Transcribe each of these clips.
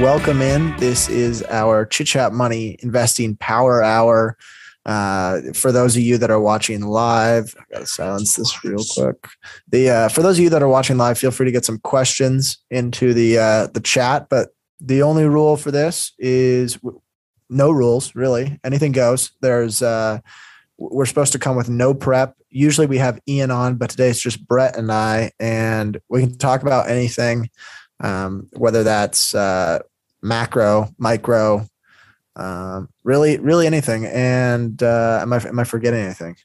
Welcome in. This is our Chit Chat Money Investing Power Hour. Uh, for those of you that are watching live, I gotta silence this real quick. The uh, for those of you that are watching live, feel free to get some questions into the uh, the chat. But the only rule for this is no rules, really. Anything goes. There's uh, we're supposed to come with no prep. Usually we have Ian on, but today it's just Brett and I, and we can talk about anything um, whether that's uh, macro, micro, um, really, really anything. And uh, am I am I forgetting anything?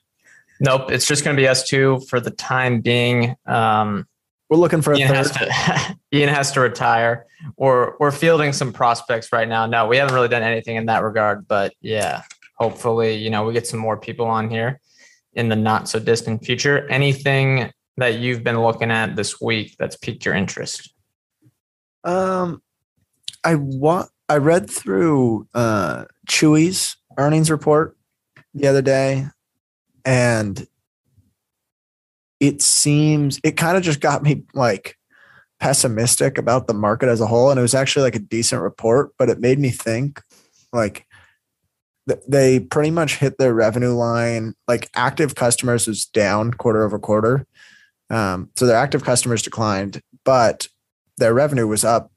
Nope, it's just going to be us two for the time being. Um, we're looking for a Ian. Has to, Ian has to retire. We're we're fielding some prospects right now. No, we haven't really done anything in that regard, but yeah, hopefully, you know, we get some more people on here in the not so distant future. Anything that you've been looking at this week that's piqued your interest? Um, I want. I read through uh, Chewy's earnings report the other day, and it seems it kind of just got me like pessimistic about the market as a whole. And it was actually like a decent report, but it made me think like they pretty much hit their revenue line. Like active customers was down quarter over quarter. Um, so their active customers declined, but their revenue was up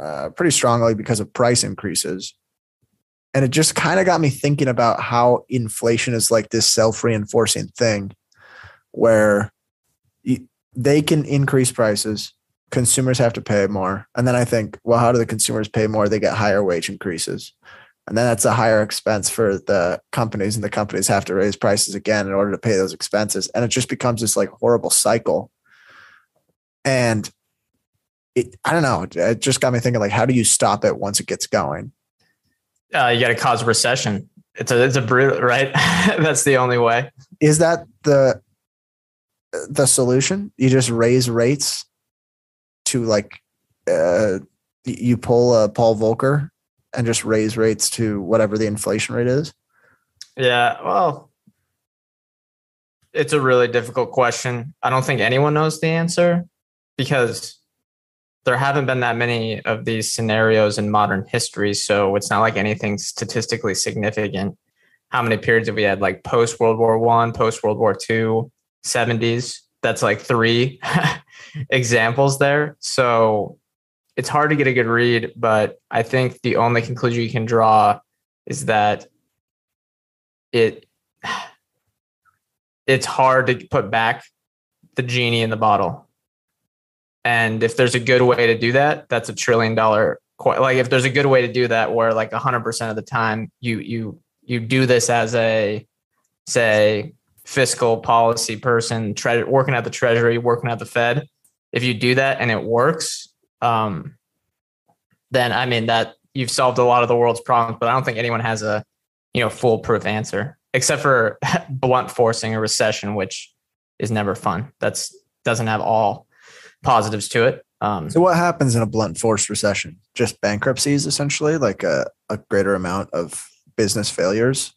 uh, pretty strongly because of price increases. And it just kind of got me thinking about how inflation is like this self reinforcing thing where they can increase prices, consumers have to pay more. And then I think, well, how do the consumers pay more? They get higher wage increases. And then that's a higher expense for the companies, and the companies have to raise prices again in order to pay those expenses. And it just becomes this like horrible cycle. And it, I don't know. It just got me thinking like, how do you stop it once it gets going? Uh, you got to cause a recession. It's a it's a brutal right. That's the only way. Is that the the solution? You just raise rates to like uh, you pull a Paul Volcker and just raise rates to whatever the inflation rate is. Yeah, well, it's a really difficult question. I don't think anyone knows the answer because there haven't been that many of these scenarios in modern history. So it's not like anything statistically significant. How many periods have we had like post World War One, post World War Two, 70s? That's like three examples there. So it's hard to get a good read, but I think the only conclusion you can draw is that it it's hard to put back the genie in the bottle and if there's a good way to do that, that's a trillion dollar like if there's a good way to do that where like 100% of the time you you you do this as a say fiscal policy person tre- working at the treasury working at the fed if you do that and it works um, then i mean that you've solved a lot of the world's problems but i don't think anyone has a you know foolproof answer except for blunt forcing a recession which is never fun. That's doesn't have all positives to it. Um, so what happens in a blunt force recession? Just bankruptcies, essentially, like a, a greater amount of business failures.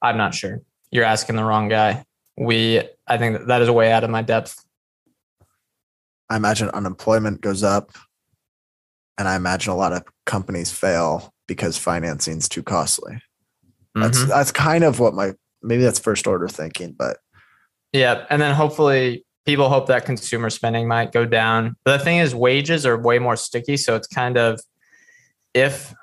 I'm not sure. You're asking the wrong guy. We, I think that, that is way out of my depth. I imagine unemployment goes up, and I imagine a lot of companies fail because financing is too costly. That's mm-hmm. that's kind of what my maybe that's first order thinking, but yeah, and then hopefully people hope that consumer spending might go down. But the thing is, wages are way more sticky. So it's kind of if,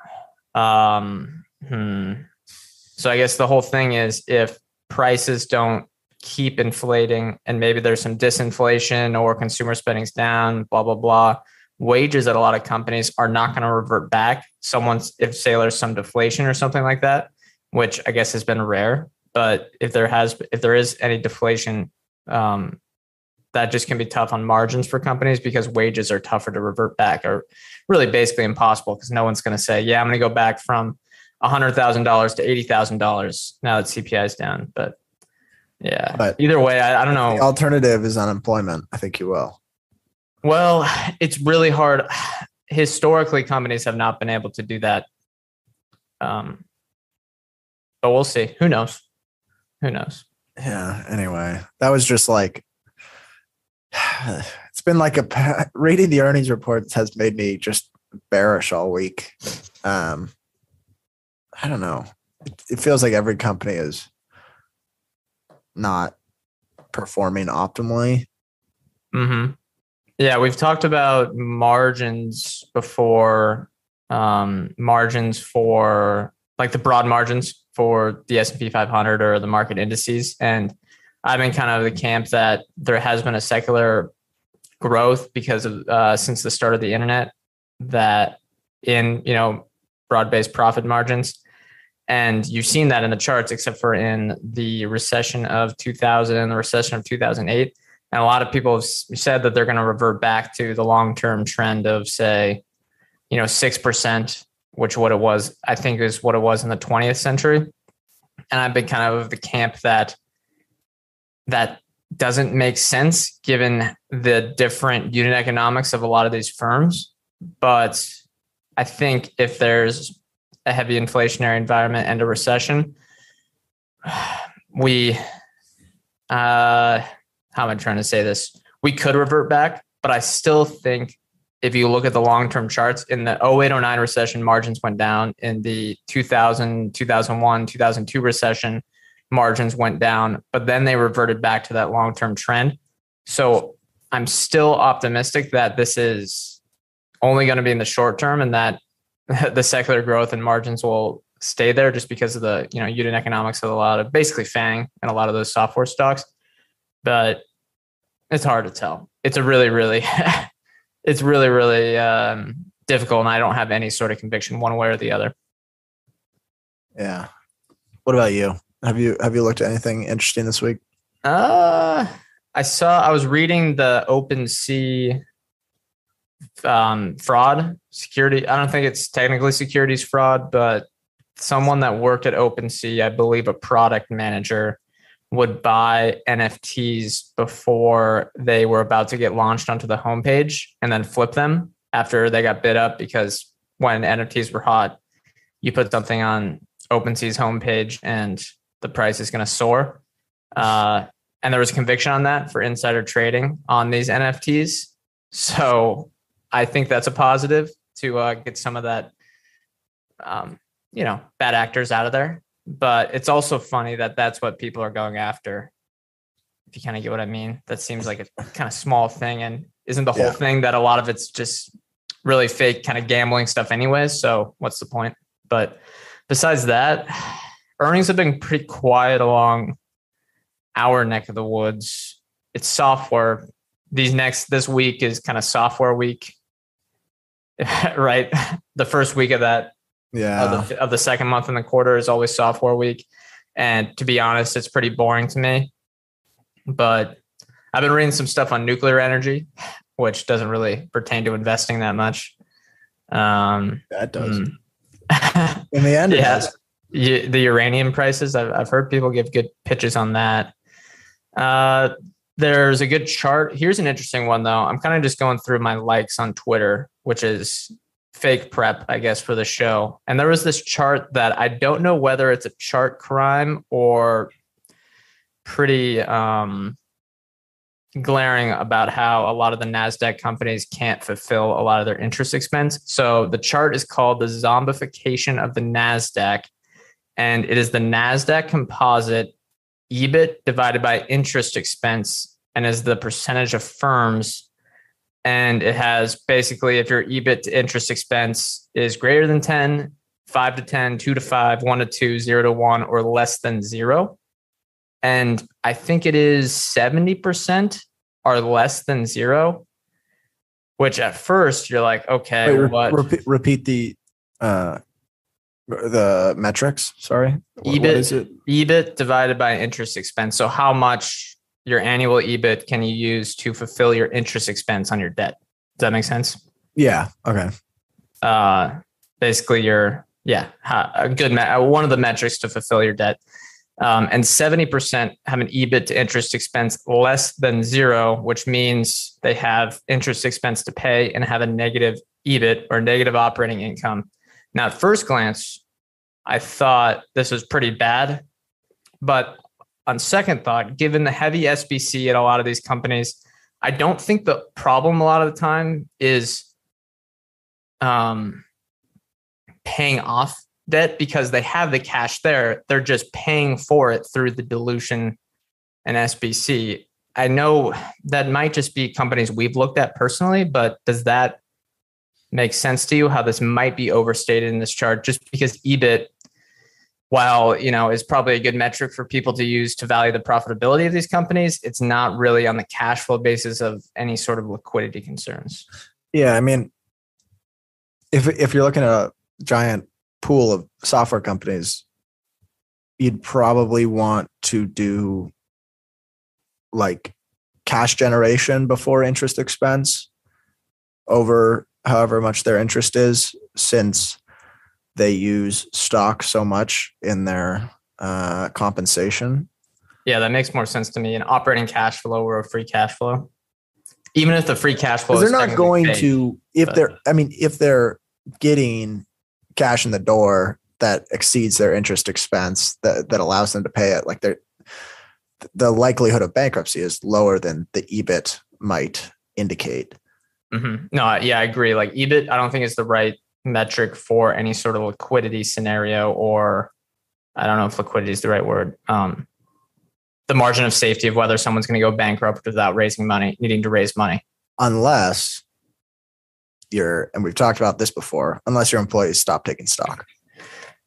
um, hmm. So I guess the whole thing is if prices don't keep inflating and maybe there's some disinflation or consumer spending's down, blah, blah, blah. Wages at a lot of companies are not going to revert back. Someone's, if say there's some deflation or something like that, which I guess has been rare. But if there has, if there is any deflation, um, that just can be tough on margins for companies because wages are tougher to revert back or really basically impossible because no one's going to say, yeah, I'm going to go back from $100,000 to $80,000 now that CPI is down. But yeah, But- either way, I, I don't know. The alternative is unemployment. I think you will. Well, it's really hard. Historically, companies have not been able to do that. Um, but we'll see. Who knows? Who knows? Yeah. Anyway, that was just like it's been like a reading the earnings reports has made me just bearish all week. Um, I don't know. It, it feels like every company is not performing optimally. hmm Yeah, we've talked about margins before. Um, margins for like the broad margins for the S and P 500 or the market indices, and I'm in kind of the camp that there has been a secular growth because of uh, since the start of the internet that in you know broad-based profit margins. And you've seen that in the charts except for in the recession of 2000 and the recession of 2008 and a lot of people have said that they're going to revert back to the long-term trend of say you know 6% which what it was i think is what it was in the 20th century. And i've been kind of the camp that that doesn't make sense given the different unit economics of a lot of these firms. But i think if there's a heavy inflationary environment and a recession we uh how am i trying to say this? We could revert back but i still think if you look at the long-term charts in the 0809 recession margins went down. In the 2000 2001 2002 recession margins went down but then they reverted back to that long-term trend so i'm still optimistic that this is only going to be in the short term and that the secular growth and margins will stay there just because of the you know unit economics of a lot of basically fang and a lot of those software stocks but it's hard to tell it's a really really it's really really um, difficult and i don't have any sort of conviction one way or the other Yeah. What about you? Have you have you looked at anything interesting this week? Uh, I saw. I was reading the OpenSea um, fraud security. I don't think it's technically securities fraud, but someone that worked at OpenSea, I believe, a product manager, would buy NFTs before they were about to get launched onto the homepage, and then flip them after they got bid up because when NFTs were hot, you put something on OpenSea's homepage and the price is going to soar. Uh, and there was conviction on that for insider trading on these NFTs. So I think that's a positive to uh, get some of that, um, you know, bad actors out of there. But it's also funny that that's what people are going after. If you kind of get what I mean, that seems like a kind of small thing, and isn't the whole Yeah. thing that a lot of it's just really fake kind of gambling stuff, anyways. So what's the point? But besides that, earnings have been pretty quiet along our neck of the woods. It's software. These next this week is kind of software week, right? The first week of that Yeah. of the of the second month in the quarter is always software week, and to be honest, it's pretty boring to me. But I've been reading some stuff on nuclear energy, which doesn't really pertain to investing that much. Um, that does. mm. In the end, it Yeah. does. Y- the uranium prices I've, I've heard people give good pitches on that. Uh, there's a good chart. Here's an interesting one though. I'm kind of just going through my likes on twitter which is fake prep i guess for the show. And there was this chart that i don't know whether it's a chart crime or pretty um, glaring about how a lot of the nasdaq companies can't fulfill a lot of their interest expense. So the chart is called the zombification of the nasdaq and it is the NASDAQ composite EBIT divided by interest expense and is the percentage of firms. And it has basically, if your EBIT to interest expense is greater than 10, 5 to 10, 2 to 5, 1 to 2, 0 to 1, or less than 0. And I think it is 70% are less than 0, which at first you're like, okay, Wait, re- repeat, repeat the uh, the metrics. Sorry. What- what EBIT is it? EBIT divided by interest expense. So how much your annual EBIT can you use to fulfill your interest expense on your debt? Does that make sense? Yeah. Okay. Uh, basically, your yeah, a good uh, one of the metrics to fulfill your debt. Um, and 70% have an EBIT to interest expense less than zero, which means they have interest expense to pay and have a negative EBIT or negative operating income. Now, at first glance, I thought this was pretty bad. But on second thought, given the heavy SBC at a lot of these companies, I don't think the problem a lot of the time is um, paying off debt because they have the cash there. They're just paying for it through the dilution and SBC. I know that might just be companies we've looked at personally, but does that make sense to you how this might be overstated in this chart just because EBIT while you know is probably a good metric for people to use to value the profitability of these companies it's not really on the cash flow basis of any sort of liquidity concerns. Yeah i mean if if you're looking at a giant pool of software companies, you'd probably want to do like cash generation before interest expense over however much their interest is, since they use stock so much in their uh, compensation. Yeah, that makes more sense to me. An operating cash flow or a free cash flow. Even if the free cash flow, they're not going paid, to. If but. they're, I mean, if they're getting cash in the door that exceeds their interest expense that, that allows them to pay it like they're the likelihood of bankruptcy is lower than the ebit might indicate mm-hmm. no yeah i agree. Like ebit i don't think is the right metric for any sort of liquidity scenario or i don't know if liquidity is the right word um, the margin of safety of whether someone's going to go bankrupt without raising money needing to raise money. Unless your and we've talked about this before unless your employees stop taking stock.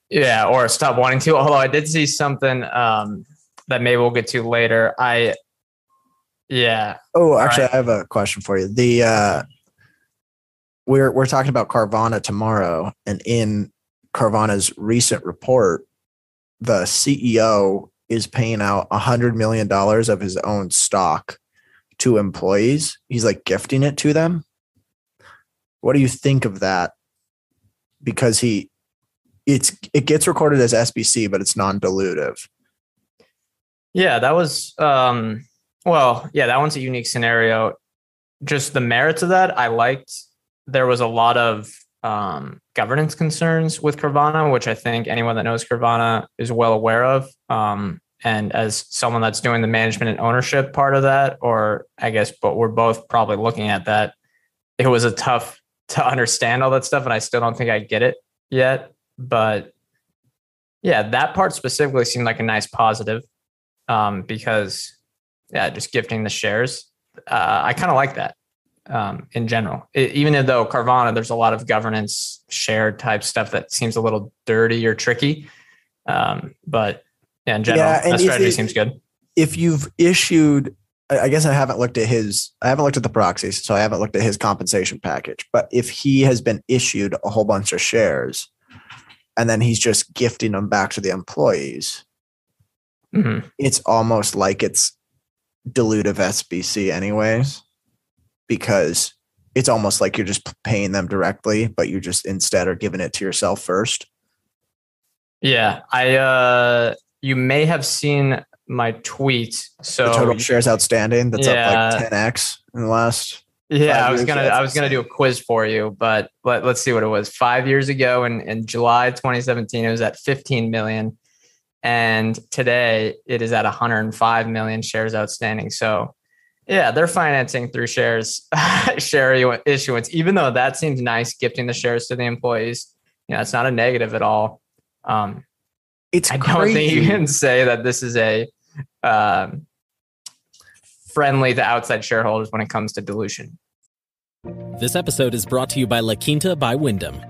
Yeah or stop wanting to although i did see something um, that maybe we'll get to later. I yeah oh actually right. i have a question for you the uh we're we're talking about carvana tomorrow and in carvana's recent report the ceo is paying out a hundred million dollars of his own stock to employees he's like gifting it to them what do you think of that? Because he, it's it gets recorded as SBC, but it's non-dilutive. Yeah, that was um well, yeah, that one's a unique scenario. Just the merits of that, I liked. There was a lot of um, governance concerns with Carvana, which I think anyone that knows Carvana is well aware of. Um, and as someone that's doing the management and ownership part of that, or I guess, but we're both probably looking at that, it was a tough to understand all that stuff and I still don't think I get it yet. But yeah, that part specifically seemed like a nice positive um, because yeah, just gifting the shares. Uh, I kind of like that um, in general. It, even though Carvana, there's a lot of governance share type stuff that seems a little dirty or tricky. Um, but yeah, in general, yeah, that strategy it, seems good. If you've issued I guess I haven't looked at his, I haven't looked at the proxies, so I haven't looked at his compensation package. But if he has been issued a whole bunch of shares and then he's just gifting them back to the employees, mm-hmm. it's almost like it's dilutive SBC, anyways, because it's almost like you're just paying them directly, but you just instead are giving it to yourself first. Yeah. I, uh, you may have seen my tweet. So the total shares outstanding that's yeah. up like 10x in the last. Yeah, I was gonna I was gonna do a quiz for you, but let, let's see what it was. Five years ago in, in July 2017, it was at 15 million. And today it is at 105 million shares outstanding. So yeah, they're financing through shares, share issuance, even though that seems nice, gifting the shares to the employees. You know, it's not a negative at all. Um, it's I crazy. don't think you can say that this is a um, friendly to outside shareholders when it comes to dilution. This episode is brought to you by La Quinta by Wyndham.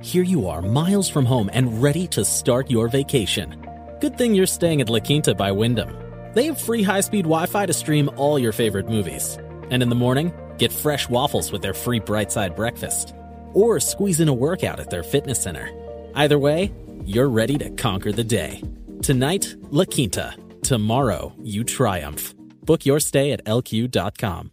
Here you are, miles from home and ready to start your vacation. Good thing you're staying at La Quinta by Wyndham. They have free high speed Wi Fi to stream all your favorite movies. And in the morning, get fresh waffles with their free bright side breakfast. Or squeeze in a workout at their fitness center. Either way, you're ready to conquer the day. Tonight, La Quinta. Tomorrow, you triumph. Book your stay at lq.com.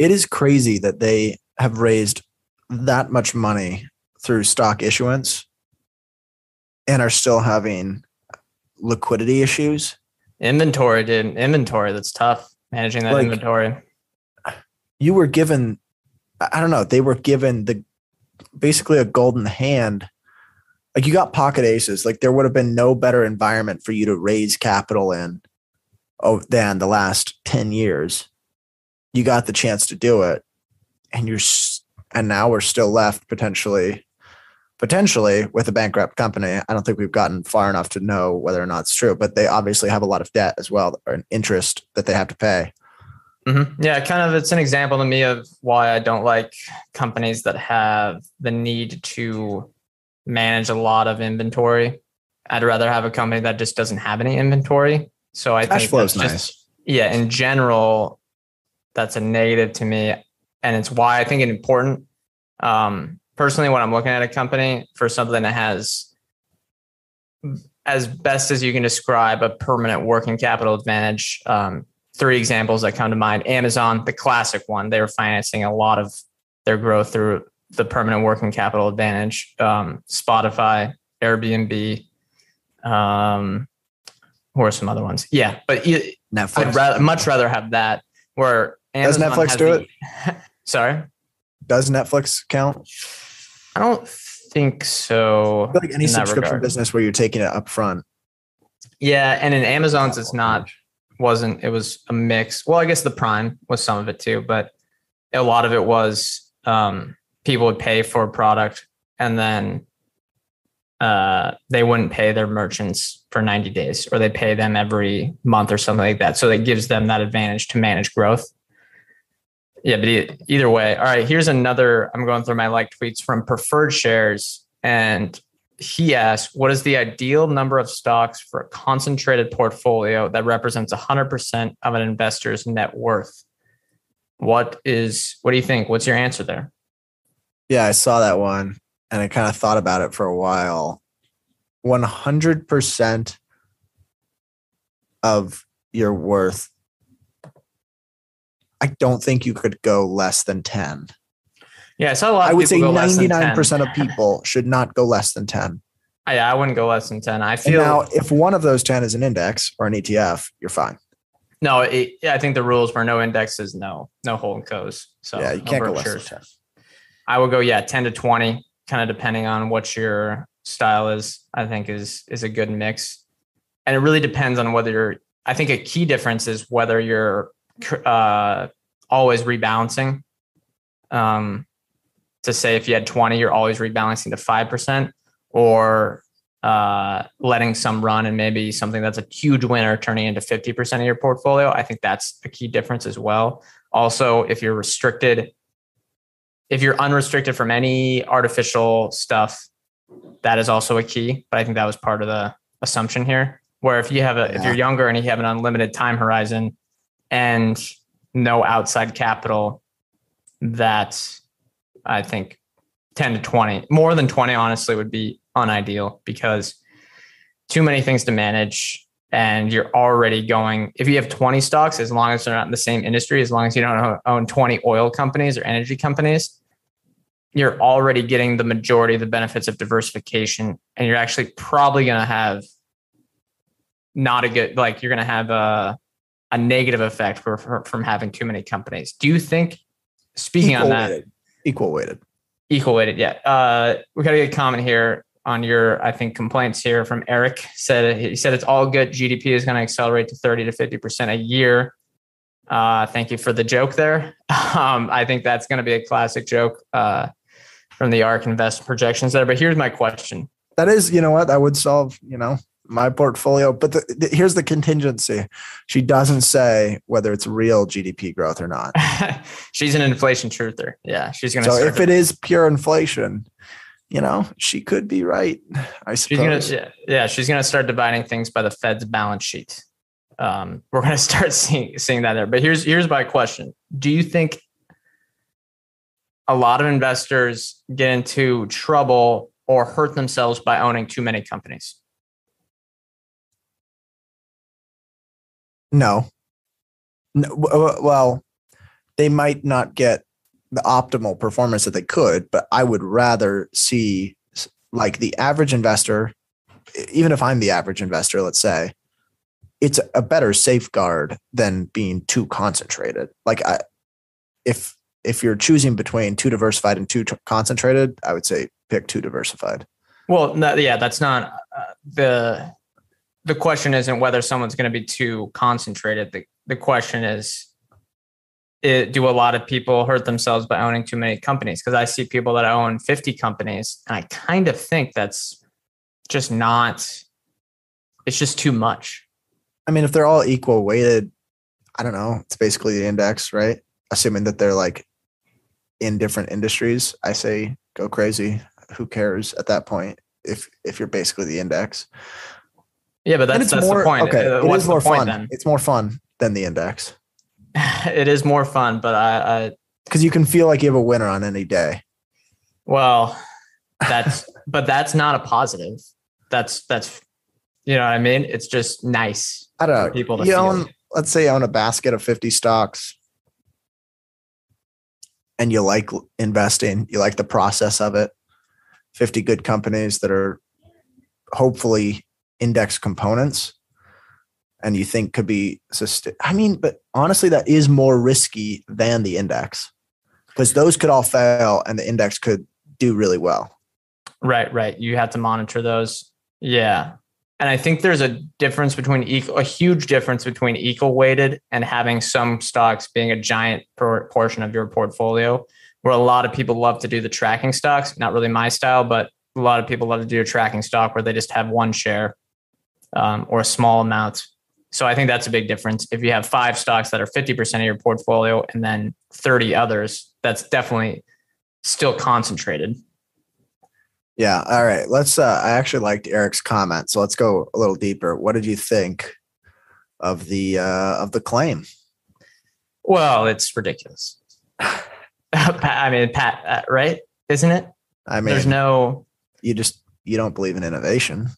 It is crazy that they have raised that much money through stock issuance and are still having liquidity issues. Inventory, dude. Inventory. That's tough. Managing that Like- inventory. You were given, I don't know, they were given the basically a golden hand. Like you got pocket aces. Like there would have been no better environment for you to raise capital in oh, than the last 10 years. You got the chance to do it. And you're, and now we're still left potentially, potentially with a bankrupt company. I don't think we've gotten far enough to know whether or not it's true, but they obviously have a lot of debt as well, or an interest that they have to pay. hmm Yeah, kind of. It's an example to me of why I don't like companies that have the need to manage a lot of inventory. I'd rather have a company that just doesn't have any inventory. So I Cash think flow is that's nice. just- Yeah, in general, that's a negative to me, and it's why I think it's important. Um, personally, when I'm looking at a company for something that has, as best as you can describe, a permanent working capital advantage. Um, three examples that come to mind: Amazon, the classic one. They were financing a lot of their growth through the permanent working capital advantage. Um, Spotify, Airbnb. Um, who are some other ones? Yeah, but Netflix. I'd rather, much rather have that. Where Does Netflix do the- Sorry, Does Netflix count? I don't think so. I feel like any subscription regard. business where you're taking it up front. Yeah, and in Amazon's, it's not wasn't. It was a mix. Well, I guess the Prime was some of it too, but a lot of it was um, people would pay for a product and then uh, they wouldn't pay their merchants for 90 days, or they pay them every month or something like that. So that gives them that advantage to manage growth. Yeah, but either way, all right. Here's another. I'm going through my like tweets from preferred shares, and he asked, "What is the ideal number of stocks for a concentrated portfolio that represents 100% of an investor's net worth?" What is? What do you think? What's your answer there? Yeah, I saw that one and I kind of thought about it for a while. 100% of your worth. I don't think you could go less than 10. Yeah, saw a lot. Of I would say people go 99% of people should not go less than 10. I, I wouldn't go less than 10. I And feel now, if one of those 10 is an index or an ETF, you're fine. no. It, yeah, I think the rules for no indexes, no, no hold co's. So yeah, you can't go less than 10. I would go yeah, 10 to 20, kind of depending on what your style is, I think is is a good mix. And it really depends on whether you're I think a key difference is whether you're uh always rebalancing. Um to say if you had 20, you're always rebalancing to 5% or uh letting some run and maybe something that's a huge winner turning into 50% of your portfolio. I think that's a key difference as well. Also, if you're restricted if you're unrestricted from any artificial stuff, that is also a key. But I think that was part of the assumption here. Where if you have a if you're younger and you have an unlimited time horizon and no outside capital, that I think 10 to 20, more than 20, honestly, would be unideal because too many things to manage. And you're already going, if you have 20 stocks, as long as they're not in the same industry, as long as you don't own 20 oil companies or energy companies, you're already getting the majority of the benefits of diversification. And you're actually probably going to have not a good, like, you're going to have a, a negative effect for, for, from having too many companies. Do you think, speaking on that, weighted. Equal weighted. equal weighted. Yeah. Uh, we got a comment here on your, I think, complaints here from Eric. Said he said it's all good. GDP is going to accelerate to thirty to fifty percent a year. Uh, thank you for the joke there. Um, I think that's going to be a classic joke uh, from the ARK Invest projections there. But here's my question. That is, you know what? That would solve, you know, my portfolio. But the, the, here's the contingency: she doesn't say whether it's real GDP growth or not. she's an inflation truther. Yeah, she's gonna. So if it is pure inflation, you know, she could be right. I suppose. She's gonna, yeah, she's gonna start dividing things by the Fed's balance sheet. Um, we're gonna start seeing seeing that there. But here's here's my question: Do you think a lot of investors get into trouble or hurt themselves by owning too many companies? No. no well, they might not get the optimal performance that they could, but I would rather see like the average investor, even if I'm the average investor, let's say, it's a better safeguard than being too concentrated. Like I, if if you're choosing between too diversified and too t- concentrated, I would say pick too diversified. Well, no, yeah, that's not uh, the the question isn't whether someone's going to be too concentrated. The the question is, it, do a lot of people hurt themselves by owning too many companies? Because I see people that own 50 companies, and I kind of think that's just not. It's just too much. I mean, if they're all equal weighted, I don't know. It's basically the index, right? Assuming that they're like in different industries, I say go crazy. Who cares at that point if if you're basically the index? Yeah, but that's, that's more, the point. Okay, uh, What's more fun. Then? It's more fun than the index. it is more fun, but I because you can feel like you have a winner on any day. Well, that's but that's not a positive. That's that's you know what I mean. It's just nice. I don't know. People to you own, let's say you own a basket of fifty stocks and you like investing, you like the process of it. 50 good companies that are hopefully index components and you think could be sustain- I mean, but honestly, that is more risky than the index because those could all fail and the index could do really well. Right, right. You have to monitor those. Yeah. And I think there's a difference between equal, a huge difference between equal weighted and having some stocks being a giant portion of your portfolio, where a lot of people love to do the tracking stocks. Not really my style, but a lot of people love to do a tracking stock where they just have one share um, or a small amount. So I think that's a big difference. If you have five stocks that are 50% of your portfolio and then 30 others, that's definitely still concentrated. Yeah. All right. Let's. Uh, I actually liked Eric's comment, so let's go a little deeper. What did you think of the uh, of the claim? Well, it's ridiculous. I mean, Pat, uh, right? Isn't it? I mean, there's no. You just you don't believe in innovation.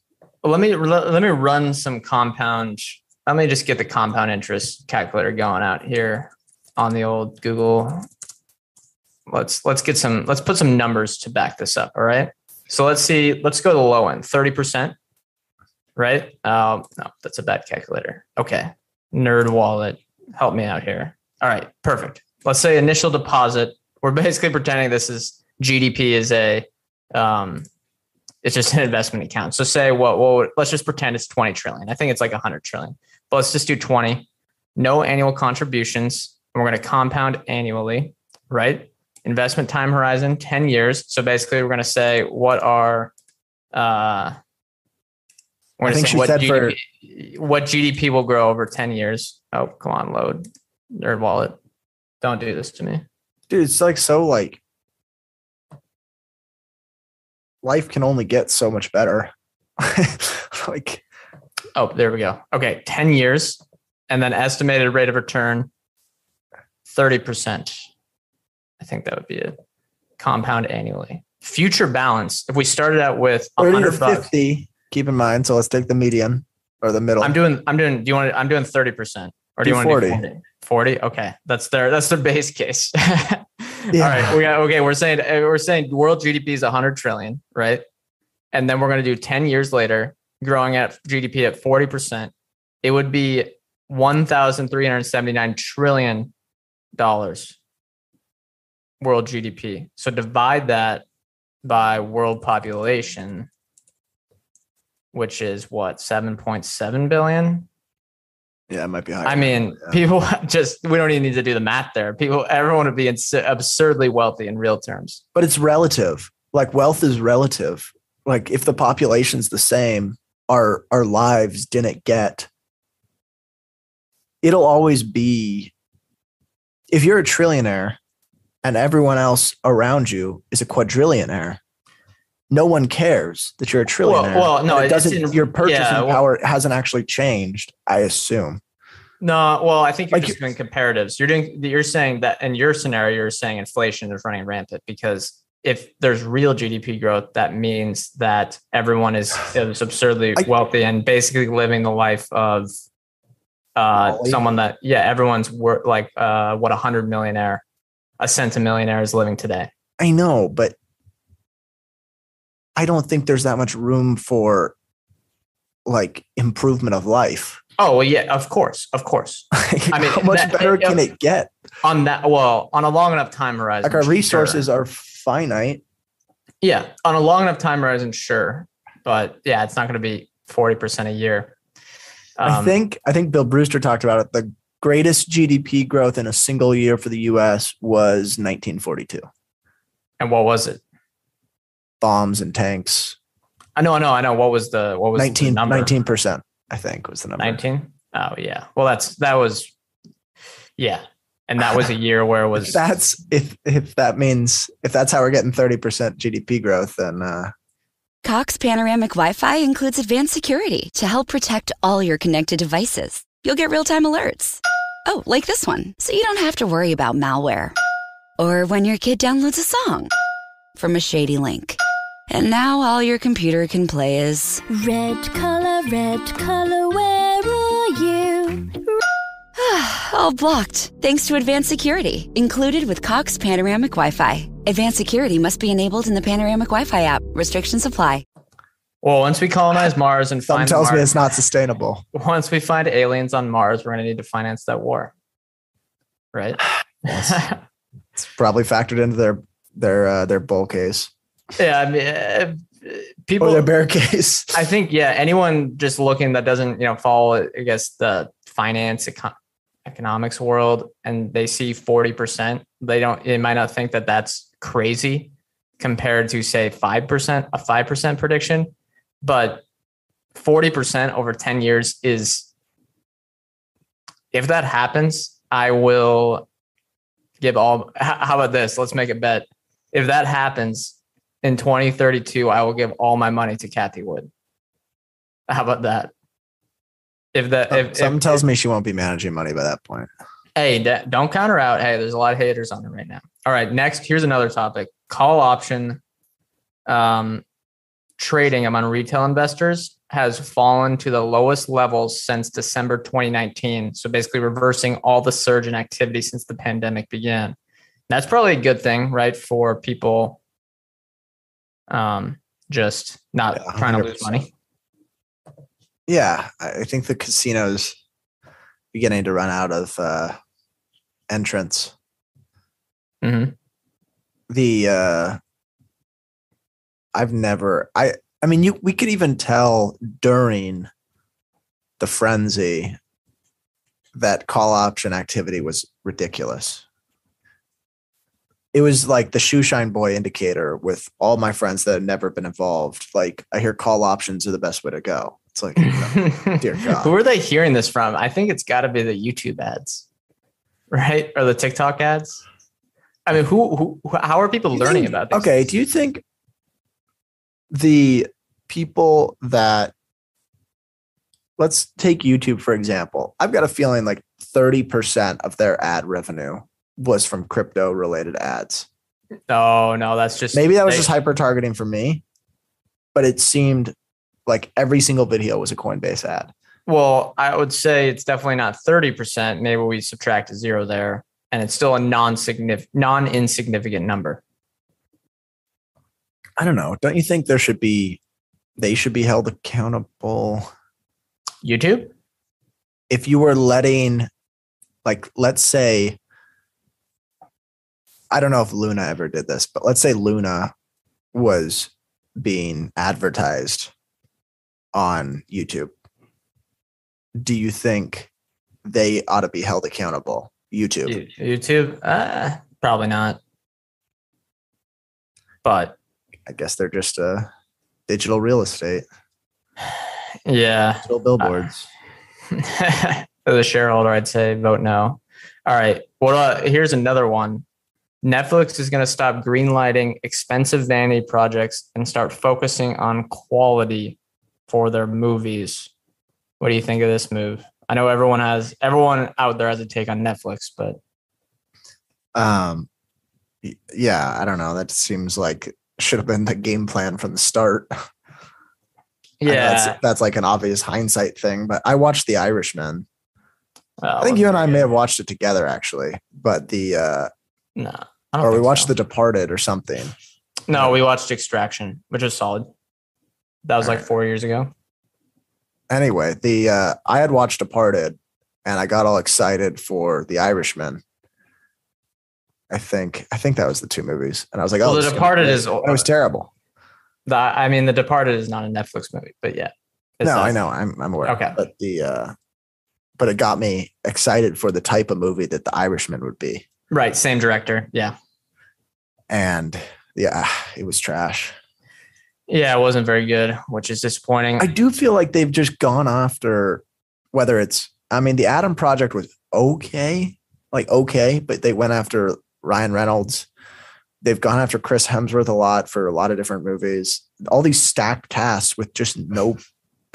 Let me let me run some compound. Let me just get the compound interest calculator going out here on the old Google. Let's let's get some. Let's put some numbers to back this up. All right. So let's see, let's go to the low end, 30%, right? Um, no, that's a bad calculator. Okay. Nerd wallet, help me out here. All right, perfect. Let's say initial deposit. We're basically pretending this is GDP is a, um, it's just an investment account. So say what, well, let's just pretend it's 20 trillion. I think it's like 100 trillion, but let's just do 20. No annual contributions. And we're going to compound annually, right? investment time horizon 10 years so basically we're going to say what are uh we're going to say what GDP, for- what GDP will grow over 10 years oh come on load nerd wallet don't do this to me dude it's like so like life can only get so much better like oh there we go okay 10 years and then estimated rate of return 30% I think that would be a compound annually. Future balance. If we started out with 100 bucks, 50, keep in mind. So let's take the median or the middle. I'm doing, I'm doing, do you want to, I'm doing 30% or do, do you want 40. to do 40? 40? Okay. That's their, that's their base case. yeah. All right. We got, okay. We're saying, we're saying world GDP is 100 trillion, right? And then we're going to do 10 years later, growing at GDP at 40%. It would be 1,379 trillion dollars world GDP. So divide that by world population, which is what, 7.7 billion? Yeah, it might be higher. I mean, yeah. people just, we don't even need to do the math there. People, everyone would be ins- absurdly wealthy in real terms. But it's relative. Like wealth is relative. Like if the population's the same, our our lives didn't get it'll always be if you're a trillionaire and everyone else around you is a quadrillionaire no one cares that you're a trillionaire well, no, And it doesn't in- your purchasing yeah, well- power hasn't actually changed i assume No, well, I think you're Like just doing comparatives. You're doing you're saying that in your scenario, you're saying inflation is running rampant because if there's real GDP growth, that means that everyone is, is absurdly I- wealthy and basically living the life of uh, someone that yeah, everyone's worth like uh, what a hundred millionaire, a cent a millionaire is living today. i know but i don't think there's that much room for like improvement of life Oh well, yeah, of course, of course. I mean, how much that- better can it get On that, well, on a long enough time horizon, like our sure. resources are finite Yeah, on a long enough time horizon, sure, but yeah, it's not going to be forty percent a year. I Um, think I think Bill Brewster talked about it. The greatest GDP growth in a single year for the U.S. was 1942. And what was it? Bombs and tanks. I know, I know, I know. What was the what was 19 the 19 percent. I think was the number. Nineteen. Oh yeah. Well, that's that was, yeah, and that was a year where it If was. that's if if that means if that's how we're getting 30 percent GDP growth, then uh, Cox Panoramic Wi Fi includes advanced security to help protect all your connected devices. You'll get real time alerts. Oh, like this one, so you don't have to worry about malware. Or when your kid downloads a song from a shady link. And now all your computer can play is Red color, red color, where are you? all blocked thanks to advanced security included with Cox Panoramic Wi Fi. Advanced security must be enabled in the Panoramic Wi Fi app. Restrictions apply. well, once we colonize Mars and something find tells me it's not sustainable. once we find aliens on Mars, we're going to need to finance that war, right? It's probably factored into their their uh, their bull case yeah, I mean, uh, people. or their bear case. I think yeah, anyone just looking that doesn't you know follow I guess the finance econ- economics world and they see 40%, they don't they might not think that that's crazy compared to say 5%, a 5% prediction, but 40% over 10 years is if that happens, I will give all how about this? Let's make a bet. If that happens in 2032, I will give all my money to Cathie Wood. How about that? If that if, Something if, tells me she won't be managing money by that point. Hey, don't counter out. Hey, there's a lot of haters on it right now. All right, next, here's another topic: call option um, trading among retail investors has fallen to the lowest levels since December 2019. So basically, reversing all the surge in activity since the pandemic began. That's probably a good thing, right, for people um, just not Yeah, trying to lose money. Yeah, I think the casinos beginning to run out of uh, entrance. hmm The uh, I've never I I mean you we could even tell during the frenzy that call option activity was ridiculous. It was like the shoe shine boy indicator with all my friends that had never been involved. Like I hear call options are the best way to go. It's like Dear God. Who are they hearing this from? I think it's got to be the YouTube ads, right? Or the TikTok ads. I mean, who, who, who- how are people learning think- about this? Okay, do you think the people that let's take YouTube for example. I've got a feeling like 30% of their ad revenue was from crypto related ads. No, no, that's just Maybe that was they- just hyper targeting for me, but it seemed like every single video was a Coinbase ad. Well, I would say it's definitely not thirty percent. Maybe we subtract a zero there, and it's still a non-significant, non-insignificant number. I don't know. Don't you think there should be they should be held accountable YouTube. if you were letting like let's say I don't know if Luna ever did this, but let's say Luna was being advertised on YouTube. Do you think they ought to be held accountable? YouTube. YouTube, uh, probably not. But I guess they're just uh digital real estate. Yeah. Still billboards. As a shareholder, I'd say vote no. All right. Well, uh, here's another one. Netflix is going to stop greenlighting expensive vanity projects and start focusing on quality for their movies. What do you think of this move? I know everyone has everyone out there has a take on Netflix, but um, yeah, I don't know. That seems like should have been the game plan from the start. Yeah, that's, that's like an obvious hindsight thing. But I watched The Irishman. well, I think you and I may have watched it together actually, but the uh, no, or we watched so. The Departed or something. no, we watched Extraction, which was solid. That was like Alright. four years ago. Anyway, the uh, I had watched Departed, and I got all excited for The Irishman. I think I think that was the two movies, and I was like, "Oh, The this gonna be Departed is- It was terrible." The, I mean, The Departed is not a Netflix movie, but yeah. No, I know, I'm I'm aware. Okay. but the uh, but it got me excited for the type of movie that The Irishman would be, Right, same director. Yeah. and yeah, it was trash. Yeah, it wasn't very good, which is disappointing. I do feel like they've just gone after whether it's I mean the Adam project was okay, like okay, but they went after Ryan Reynolds. They've gone after Chris Hemsworth a lot for a lot of different movies. All these stacked casts with just no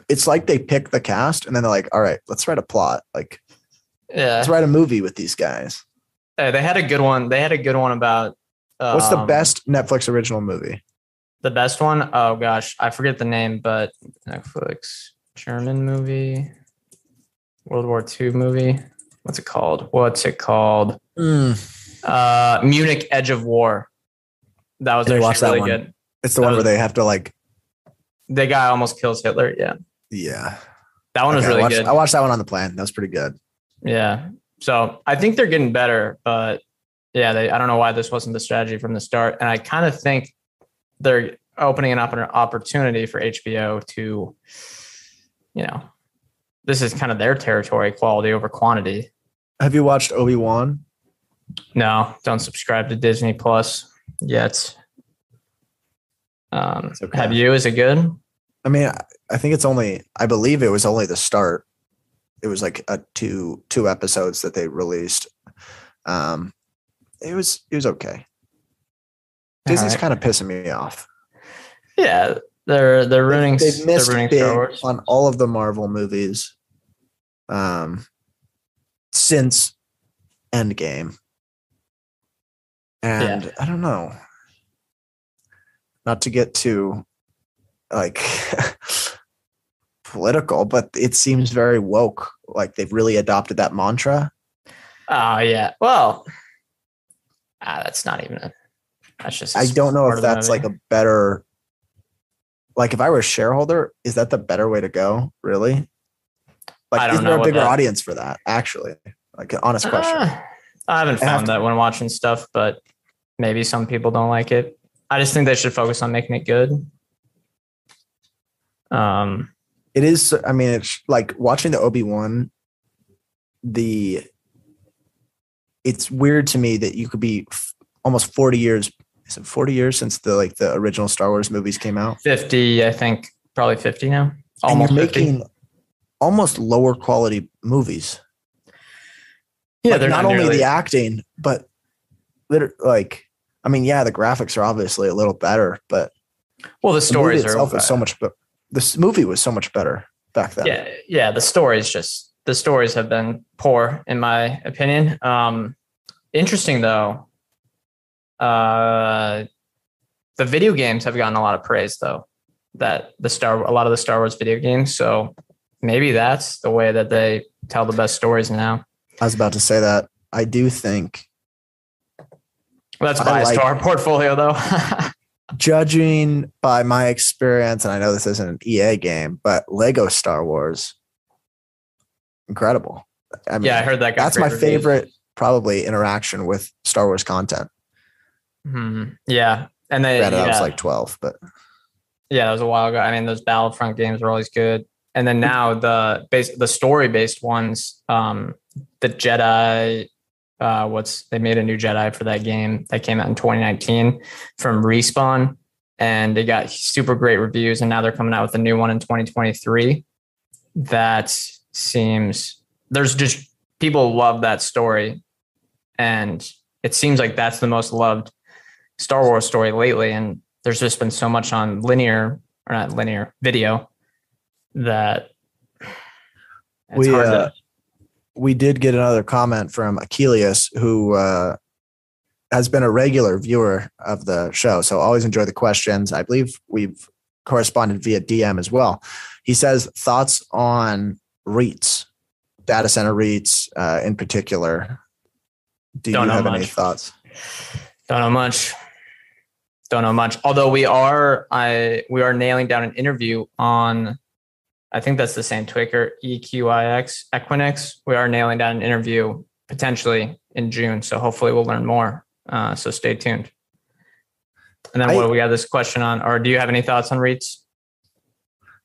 it's like they pick the cast and then they're like, all right, let's write a plot. Like yeah. let's write a movie with these guys. Uh, they had a good one. They had a good one about What's the um, best Netflix original movie? The best one? Oh gosh, I forget the name, but Netflix German movie, World War II movie. What's it called? What's it called? Uh, Munich Edge of War. That was I actually watch that really one. good. It's the That one where was- they have to like The guy almost kills Hitler. Yeah, yeah. that one was Okay, I really watched, good. I watched that one on the plane. That was pretty good. Yeah. So I think they're getting better, but yeah, they, I don't know why this wasn't the strategy from the start. And I kind of think they're opening up an opportunity for HBO to, you know, this is kind of their territory, quality over quantity. Have you watched Obi Wan? No, don't subscribe to Disney Plus yet. Um, okay. Have you? Is it good? I mean, I- I think it's only. I believe it was only the start. It was like a two two episodes that they released. Um, it was it was okay. Disney's Alright. kind of pissing me off. Yeah, they're they're ruining. They've they're missed ruining big Star Wars. on all of the Marvel movies. Um, since Endgame, and I don't know. Not to get too like political, but it seems very woke. Like they've really adopted that mantra. Oh yeah. Well, ah, that's not even a. That's just. I don't know if that's like a better. Like if I were a shareholder, is that the better way to go? Really? Like, I don't is know there a what bigger that- audience for that? Actually, like an honest question. Uh, I haven't found that when watching stuff, but maybe some people don't like it. I just think they should focus on making it good. Um, it is. I mean, it's like watching the Obi Wan. The. It's weird to me that you could be f- almost forty years. Is it forty years since the like the original Star Wars movies came out? 50, I think, probably 50 now. and Almost you're 50. making almost lower quality movies. yeah, Like, they're not, not, only nearly, the acting, but like I mean, yeah, the graphics are obviously a little better, but well, the the stories are itself was so much. But this movie was so much better back then. yeah, yeah. The stories just the stories have been poor in my opinion. Um, interesting though. Uh, the video games have gotten a lot of praise though. That the Star a lot of the Star Wars video games. So maybe that's the way that they tell the best stories now. I was about to say that. I do think, Well, that's biased like- to our portfolio though. judging by my experience, and I know this isn't an EA game, but Lego Star Wars, incredible. I mean, yeah, I heard that. that's my reviews. favorite probably interaction with Star Wars content. Mhm. Yeah, and they Granted, yeah. I was like 12, but Yeah, that was a while ago. I mean, those Battlefront games were always good. And then now the base, the story based ones, um, the Jedi, uh, what's they made a new Jedi for that game that came out in 2019 from Respawn. and they got super great reviews. And now they're coming out with a new one in 2023. That seems there's just people love that story, and it seems like that's the most loved Star Wars story lately. And there's just been so much on linear or not linear video that it's We, hard uh, to, we did get another comment from Achilles, who uh, has been a regular viewer of the show. So always enjoy the questions. I believe we've corresponded via DM as well. He says thoughts on REITs, data center REITs uh, in particular. Do Don't you have any thoughts? Don't know much. Don't know much. Although we are, I we are nailing down an interview on. I think that's the same Twitter EQIX Equinix. We are nailing down an interview potentially in June. So hopefully we'll learn more. Uh, so stay tuned. And then I- what do we have this question on? Or do you have any thoughts on REITs?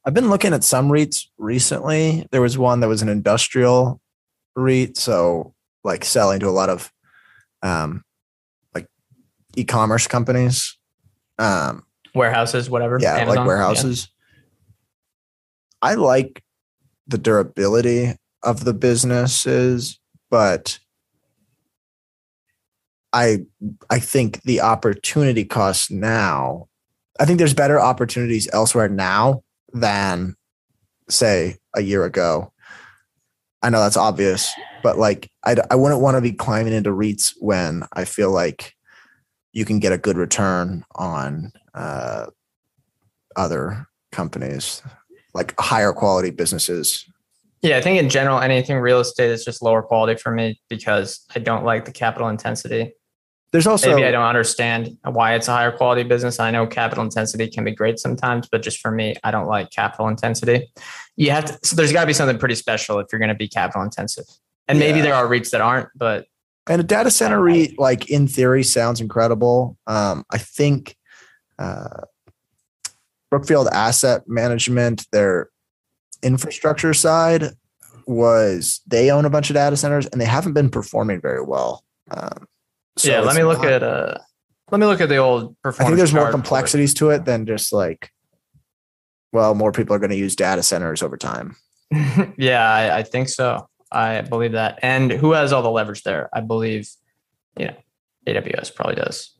I've been looking at some REITs recently. There was one that was an industrial REIT, so like selling to a lot of um, like e-commerce companies. Um, Warehouses, whatever. yeah, Amazon? like warehouses. I like the durability of the businesses, but I I think the opportunity cost now. I think there's better opportunities elsewhere now than say a year ago. I know that's obvious, but like I, I wouldn't want to be climbing into REITs when I feel like you can get a good return on uh, other companies, like higher quality businesses. Yeah, I think in general, anything real estate is just lower quality for me because I don't like the capital intensity. There's also Maybe I don't understand why it's a higher quality business. I know capital intensity can be great sometimes, but just for me, I don't like capital intensity. You have to, so there's got to be something pretty special if you're going to be capital intensive. And maybe Yeah. there are REITs that aren't, but And a data center REIT, like in theory, sounds incredible. Um, I think uh, Brookfield Asset Management, their infrastructure side was they own a bunch of data centers and they haven't been performing very well. Um, so yeah, let me look not- at uh let me look at the old performance. I think there's more complexities to it than just like, well, more people are going to use data centers over time. yeah, I, I think so. I believe that. And who has all the leverage there? I believe, you know, AWS probably does.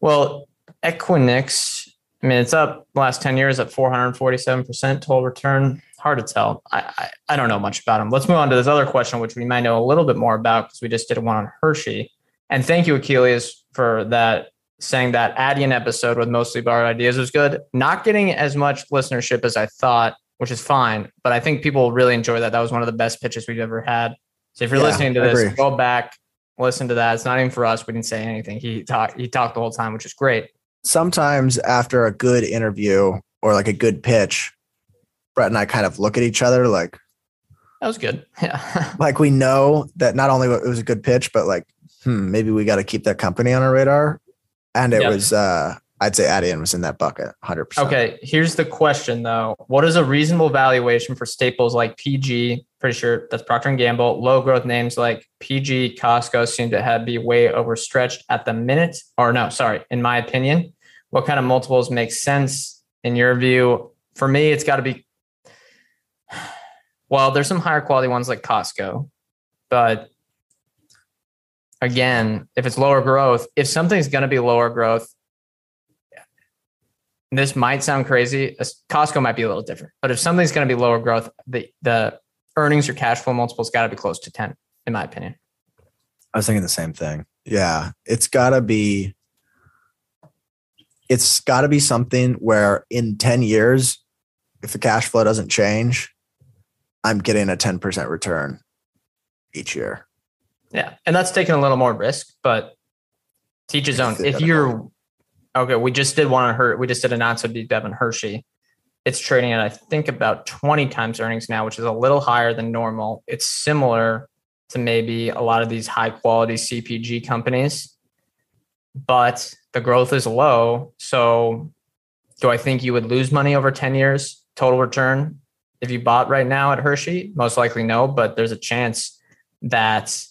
Well, Equinix, I mean, it's up the last 10 years at 447% total return. Hard to tell. I, I, I don't know much about them. Let's move on to this other question, which we might know a little bit more about because we just did one on Hershey. And thank you, Achilles, for that saying that Adyen episode with mostly borrowed ideas was good. Not getting as much listenership as I thought, which is fine. But I think people really enjoy that. That was one of the best pitches we've ever had. So if you're Yeah, listening to this, go back, listen to that. It's not even for us. We didn't say anything. He talked. He talked the whole time, which is great. Sometimes after a good interview or like a good pitch, Brett and I kind of look at each other like, That was good. Yeah. like we know that not only it was a good pitch, but like, hmm, maybe we got to keep that company on our radar. And it Yep. was, uh, I'd say Adyen was in that bucket, hundred percent. Okay, here's the question though. What is a reasonable valuation for staples like PG? Pretty sure that's Procter and Gamble. Low growth names like PG, Costco seem to have be way overstretched at the minute. Or no, sorry, in my opinion. What kind of multiples make sense in your view? For me, it's got to be. Well, there's some higher quality ones like Costco, but again, if it's lower growth, if something's going to be lower growth, this might sound crazy. Uh, Costco might be a little different, but if something's going to be lower growth, the the earnings or cash flow multiples got to be close to ten, in my opinion. I was thinking the same thing. Yeah. It's gotta be, it's gotta be something where in 10 years, if the cash flow doesn't change, I'm getting a 10% return each year. Yeah, and that's taking a little more risk, but teach his own. If you're okay, we just did one on her. We just did an not so deep dive Hershey. It's trading at I think about twenty times earnings now, which is a little higher than normal. It's similar to maybe a lot of these high quality CPG companies, but the growth is low. So, do I think you would lose money over ten years total return if you bought right now at Hershey? Most likely no, but there's a chance that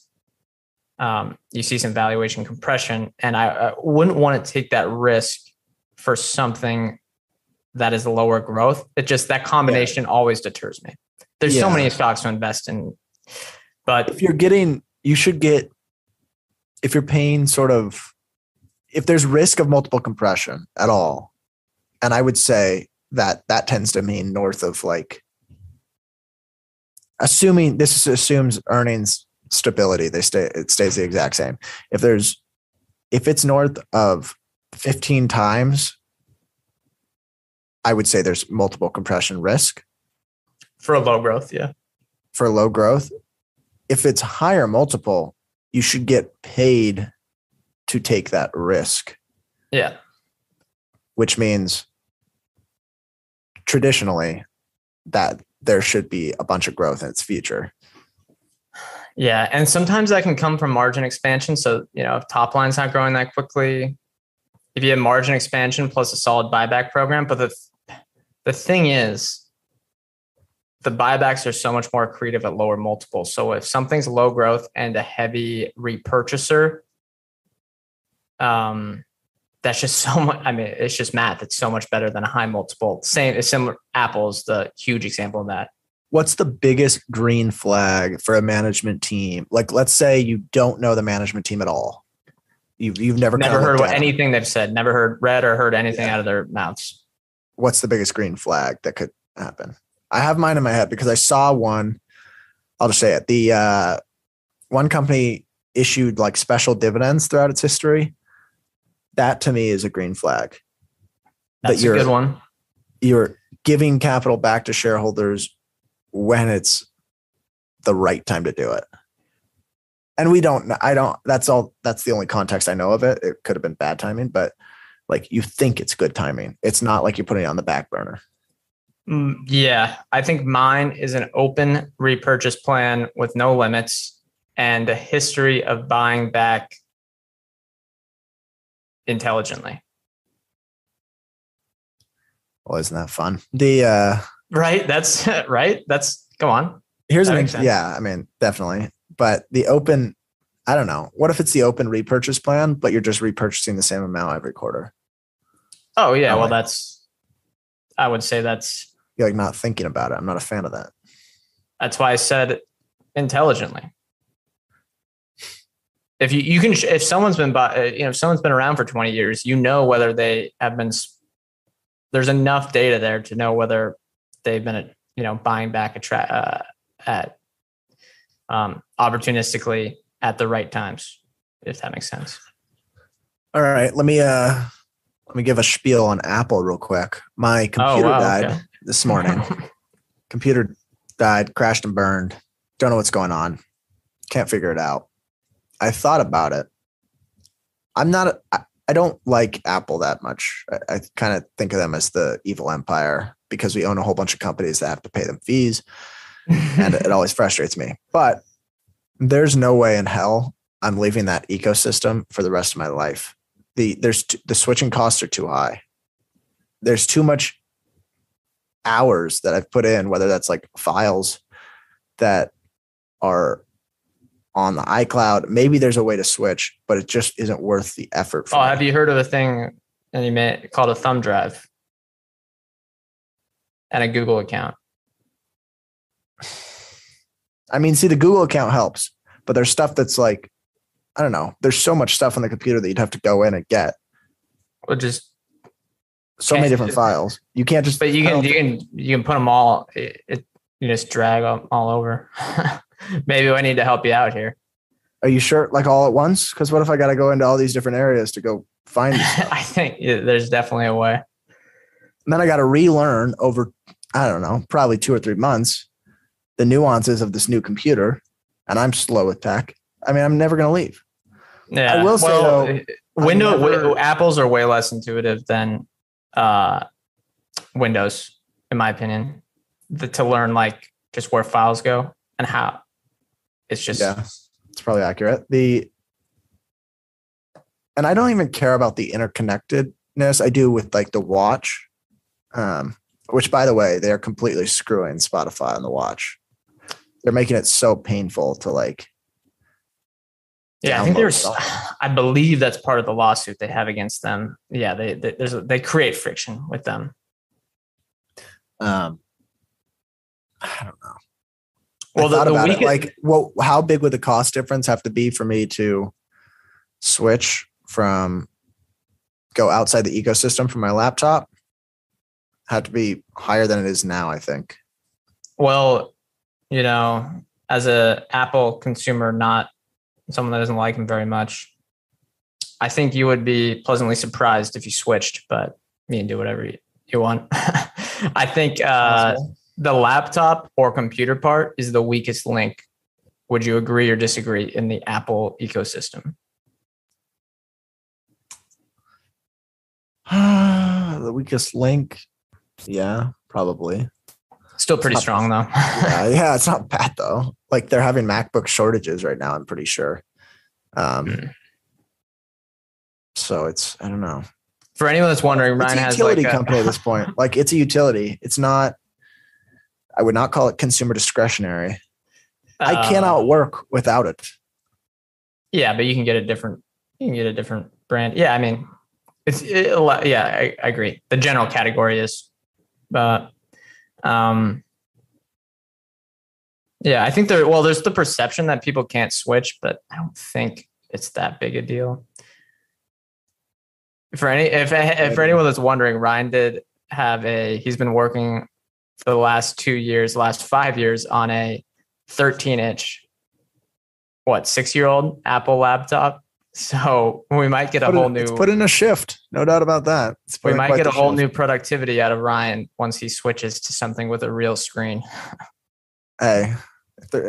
um, you see some valuation compression. And I, I wouldn't want to take that risk for something that is lower growth. It just that combination always deters me. There's so many stocks to invest in, but if you're getting you should get if you're paying sort of if there's risk of multiple compression at all and i would say that that tends to mean north of like assuming this assumes earnings stability they stay it stays the exact same if there's if it's north of 15 times i would say there's multiple compression risk for a low growth, yeah. for low growth. If it's higher multiple, you should get paid to take that risk, Yeah. which means traditionally that there should be a bunch of growth in its future. Yeah. And sometimes that can come from margin expansion. So, you know, if top line's not growing that quickly, if you have margin expansion plus a solid buyback program. But the the thing is, the buybacks are so much more creative at lower multiples. So if something's low growth and a heavy repurchaser, um, that's just so much. I mean, it's just math. It's so much better than a high multiple. Same, similar. Apple's the huge example of that. What's the biggest green flag for a management team? Like, let's say you don't know the management team at all. You've, you've never Never heard what anything they've said. Never heard, read, or heard anything Yeah. out of their mouths. what's the biggest green flag that could happen? I have mine in my head because I saw one. I'll just say it. The uh, one company issued like special dividends throughout its history. That to me is a green flag. That's a you're- good one. You're giving capital back to shareholders when it's the right time to do it. And we don't, I don't, that's all, that's the only context I know of it. It could have been bad timing, but like you think it's good timing. It's not like you're putting it on the back burner. Mm, yeah, I think mine is an open repurchase plan with no limits and a history of buying back intelligently. Well, isn't that fun? The uh Right? That's right. That's go on. here's That an sense. yeah, I mean, definitely. But the open, I don't know. What if it's the open repurchase plan, but you're just repurchasing the same amount every quarter? Oh yeah, I well like- that's I would say that's You're like not thinking about it. I'm not a fan of that. that's why I said intelligently. If you you can if someone's been bu- uh, you know if someone's been around for 20 years, you know whether they have been there's enough data there to know whether they've been you know buying back a tra- uh, at um opportunistically at the right times if that makes sense. All right, let me uh let me give a spiel on Apple real quick. My computer Oh, wow, died okay. this morning. computer died, crashed and burned. Don't know what's going on. Can't figure it out. I thought about it. I'm not. A, I, I don't like Apple that much. I, I kind of think of them as the evil empire because we own a whole bunch of companies that have to pay them fees, and it always frustrates me. But there's no way in hell I'm leaving that ecosystem for the rest of my life. The there's t- the switching costs are too high. There's too much hours that I've put in, whether that's like files that are on the iCloud. Maybe there's a way to switch, but it just isn't worth the effort. For oh, me. have you heard of a thing called a thumb drive and a Google account? I mean, see, the Google account helps, but there's stuff that's like, I don't know. There's so much stuff on the computer that you'd have to go in and get Or just so many different files. You can't just. But you can you can you can put them all. It, it you just drag them all over. Maybe I need to help you out here. Are you sure? Like all at once? Because what if I got to go into all these different areas to go find? I think yeah, there's definitely a way. And then I got to relearn over, I don't know, probably two or three months, the nuances of this new computer. And I'm slow with tech. I mean, I'm never going to leave. Yeah. I will say, though, uh, Windows never- Apples are way less intuitive than uh, Windows, in my opinion. The, to learn like just where files go and how it's just Yeah, it's probably accurate. The, and I don't even care about the interconnectedness. I do with like the watch, um, which by the way, they're completely screwing Spotify on the watch. They're making it so painful to like Yeah, I think there's. I believe that's part of the lawsuit they have against them. Yeah, they, they there's a, they create friction with them. Um, I don't know. Well, I the- thought the about it. Like, well, how big would the cost difference have to be for me to switch from go outside the ecosystem from my laptop? Had to be higher than it is now. I think. Well, you know, as a Apple consumer, not someone that doesn't like them very much, I think you would be pleasantly surprised if you switched. But you can do whatever you, you want. I think uh, the laptop or computer part is the weakest link. Would you agree or disagree in the Apple ecosystem? the weakest link. Yeah, probably. Still pretty strong though. yeah, yeah, it's not bad though. Like they're having MacBook shortages right now. I'm pretty sure. Um, Hmm. so it's I don't know. For anyone that's wondering, It's Ryan a has utility like a, company at this point. Like it's a utility. It's not. I would not call it consumer discretionary. I uh, cannot work without it. Yeah, but you can get a different. You can get a different brand. Yeah, I mean, it's it, a lot- yeah. I, I agree. The general category is, but um, yeah, I think there. Well, there's the perception that people can't switch, but I don't think it's that big a deal. For any, if if for anyone that's wondering, Ryan did have a. He's been working for the last two years, last five years on a 13 inch what six year old Apple laptop. So we might get a whole in, new put in a shift, no doubt about that. We might get a whole shift. new productivity out of Ryan once he switches to something with a real screen. Hey, uh,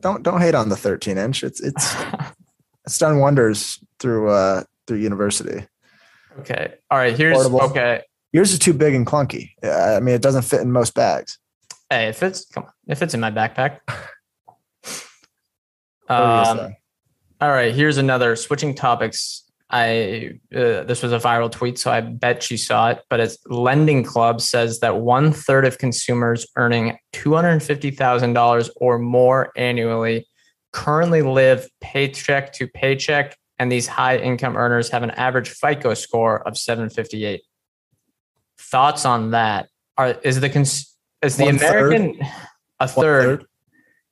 don't don't hate on the 13 inch. It's it's it's done wonders through uh through university. okay. All right. Here's Portable. okay. Yours is too big and clunky. I mean, it doesn't fit in most bags. Hey, if it's come on, if it's in my backpack. What were you gonna Um? All right. Here's another switching topics. I uh, this was a viral tweet, so I bet you saw it. But it's Lending Club says that one third of consumers earning two hundred fifty thousand dollars or more annually currently live paycheck to paycheck, and these high income earners have an average FICO score of seven fifty eight. Thoughts on that? Are is the cons- is the One third? American a third?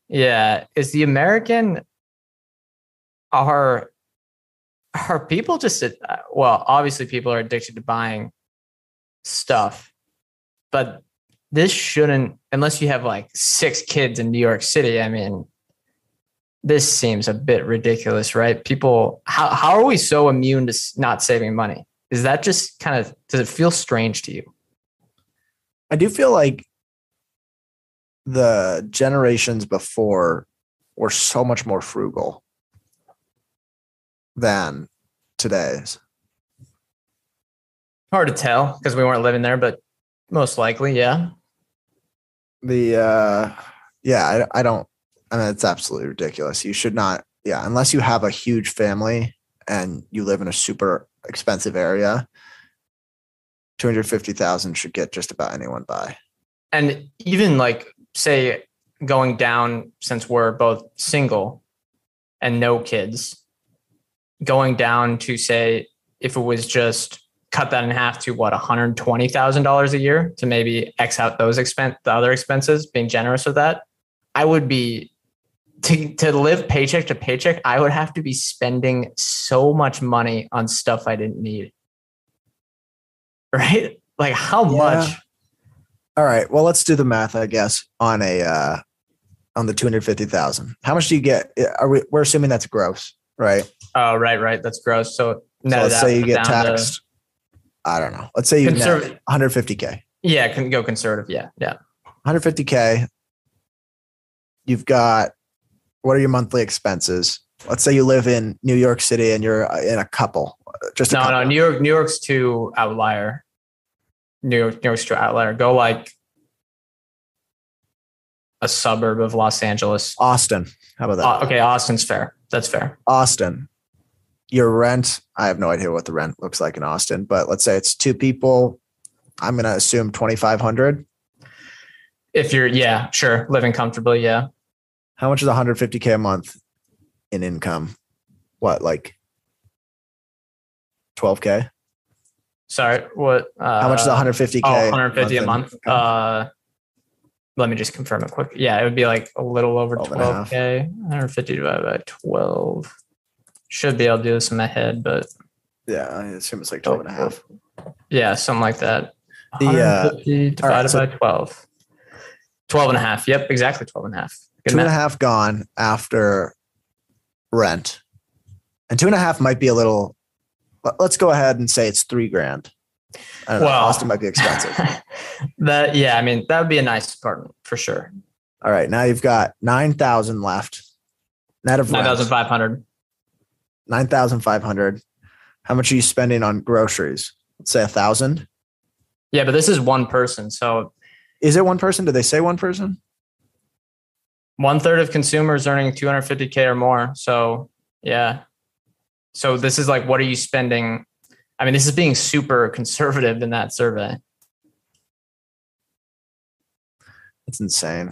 Yeah, is the American are are people just uh, well obviously people are addicted to buying stuff but this shouldn't unless you have like six kids in new york city i mean this seems a bit ridiculous right? People how, how are we so immune to not saving money? Is that just kind of does it feel strange to you? I do feel like the generations before were so much more frugal than today's. hard to tell because we weren't living there but most likely yeah The uh yeah, I, I don't I mean it's absolutely ridiculous. You should not yeah, unless you have a huge family and you live in a super expensive area, 250,000 should get just about anyone by. and even like say going down since we're both single and no kids going down to say if it was just cut that in half to what $120,000 a year to maybe x out those expense the other expenses being generous with that I would be to to live paycheck to paycheck I would have to be spending so much money on stuff I didn't need right like how Yeah. much All right, well let's do the math I guess on a uh on the 250,000. How much do you get? Are we we're assuming that's gross, right? Oh, right, right. That's gross. So, So let's say you get down to- taxed. I don't know. Let's say you Conserv- 150k. yeah, can go conservative. Yeah, yeah. 150k. You've got what are your monthly expenses? Let's say you live in New York City and you're uh, in a couple. uh, Just a No, couple. no. New York, New York's too outlier. New York, New York's too outlier. Go like a suburb of Los Angeles. Austin. How about that? Uh, okay, Austin's fair. That's fair. Austin. Your rent, I have no idea what the rent looks like in Austin, but let's say it's two people. I'm going to assume 2500. If you're, yeah, sure, living comfortably, yeah. How much is 150k a month in income? what like 12k? Sorry, what? Uh, How much is 150k? Oh, 150 a month. Uh, let me just confirm it quick. Yeah, it would be like a little over 12 and a half. 12k. 150 divided by 12. Should be able to do this in my head, but yeah, I assume it's like 12 and a half. yeah, something like that. The, uh, 150 divided right, so- by 12. 12 and a half. Yep, exactly 12 and a half. Good Two and a half gone after rent, and two and a half might be a little. Let's go ahead and say it's three grand. I don't know. Well- Austin might be expensive. that yeah, I mean that would be a nice apartment for sure. All right, now you've got nine thousand left. Net of Nine thousand five hundred. nine thousand five hundred. How much are you spending on groceries? Let's say a thousand. Yeah, but this is one person, so Is it one person? Did they say one person? one third of consumers earning 250k or more. So yeah, so this is like, what are you spending? I mean, this is being super conservative in that survey. It's insane.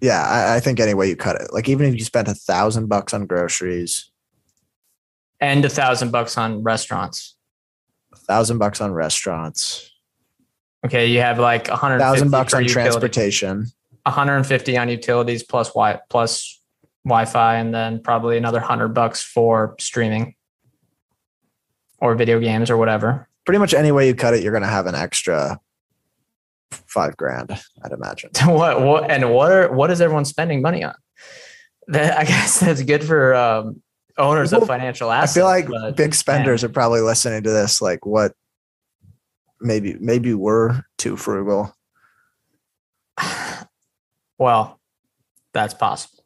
Yeah, I, I think any way you cut it, like even if you spent a thousand bucks on groceries, And a thousand bucks on restaurants. a thousand bucks on restaurants, Okay, you have like a hundred thousand bucks on utility- transportation. 150 on utilities plus wi plus Wi-Fi, and then probably another hundred bucks for streaming or video games or whatever. Pretty much any way you cut it, you're gonna have an extra five grand, I'd imagine. what what and what are what is everyone spending money on? That I guess that's good for um, owners Well, of financial assets. I feel like but, big spenders are probably listening to this. Like, what? Maybe, maybe we're too frugal. well, that's possible.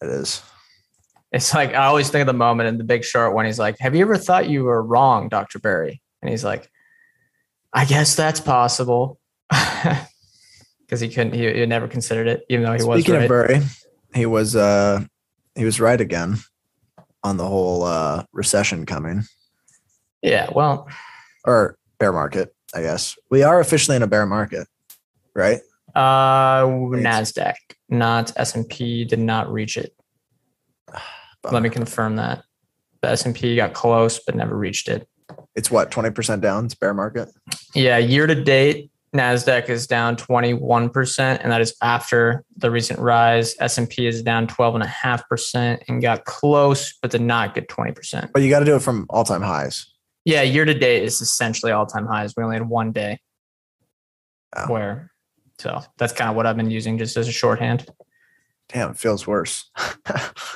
It is. It's like I always think of the moment in The Big Short when he's like, "Have you ever thought you were wrong, Doctor Burry?" And he's like, "I guess that's possible," because he couldn't. He, he never considered it, even though he was Speaking right. of Burry, he was uh he was right again on the whole uh recession coming yeah. Well, or bear market, I guess. We are officially in a bear market, right? uh, Nasdaq, not S and P, did not reach it. Let me confirm that. The S and P got close, but never reached it. It's what, 20% down? It's bear market. Yeah, year to date, Nasdaq is down 21%, and that is after the recent rise. S&P is down 12.5% and got close, but did not get 20%. But you got to do it from all time highs. Yeah, year to date is essentially all-time highs. We only had one day Oh. where, so that's kind of what I've been using just as a shorthand. Damn, it feels worse.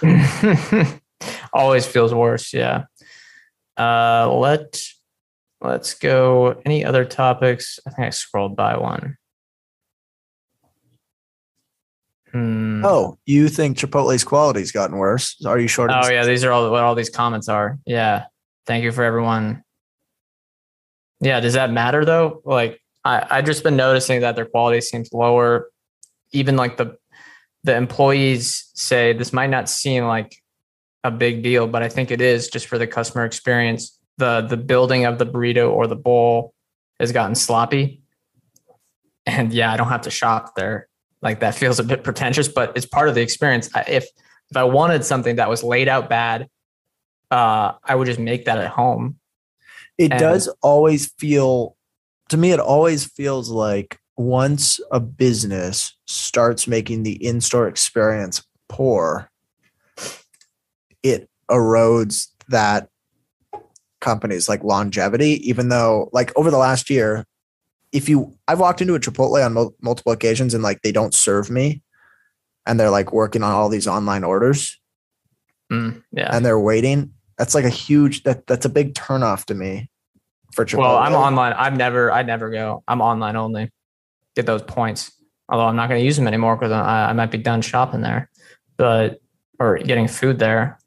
Always feels worse. Yeah. Uh, let let's go. Any other topics? I think I scrolled by one. Hmm. oh, you think Chipotle's quality's gotten worse? Are you short? Oh yeah, these are all what all these comments are. Yeah. Thank you for everyone. Yeah, does that matter though? Like I I've just been noticing that their quality seems lower. Even like the the employees say this might not seem like a big deal, but I think it is just for the customer experience. The the building of the burrito or the bowl has gotten sloppy. And yeah, I don't have to shop there. Like that feels a bit pretentious, but it's part of the experience. I- If if I wanted something that was laid out bad, uh, I would just make that at home. it and- does always feel to me it always feels like once a business starts making the in-store experience poor it erodes that company's like longevity even though like over the last year if you i've walked into a chipotle on mul- multiple occasions and like they don't serve me and they're like working on all these online orders Mm, yeah. and they're waiting that's like a huge that that's a big turnoff to me for Chipotle. Well, I'm online. I've never, I never go. I'm online only. Get those points. Although I'm not going to use them anymore because I, I might be done shopping there, but or getting food there.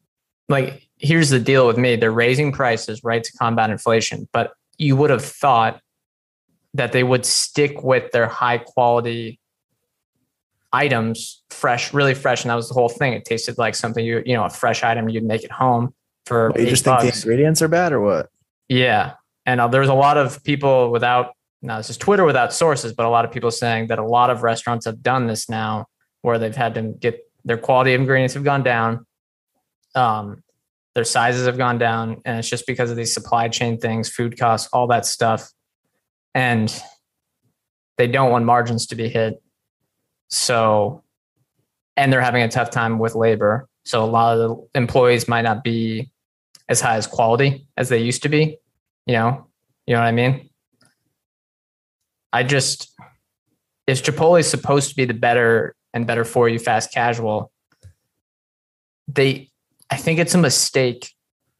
Like, here's the deal with me: they're raising prices right to combat inflation, but you would have thought that they would stick with their high quality items, fresh, really fresh, and that was the whole thing. It tasted like something you, you know, a fresh item you'd make at home for. You just think the ingredients are bad or what? Yeah. And uh, there's a lot of people without, now this is Twitter without sources, but a lot of people saying that a lot of restaurants have done this now where they've had to get their quality of ingredients have gone down. Um, their sizes have gone down, and it's just because of these supply chain things, food costs, all that stuff. And they don't want margins to be hit. So, and they're having a tough time with labor. So, a lot of the employees might not be as high as quality as they used to be. You know, you know what I mean? I just, if Chipotle is supposed to be the better and better for you fast casual, they, I think it's a mistake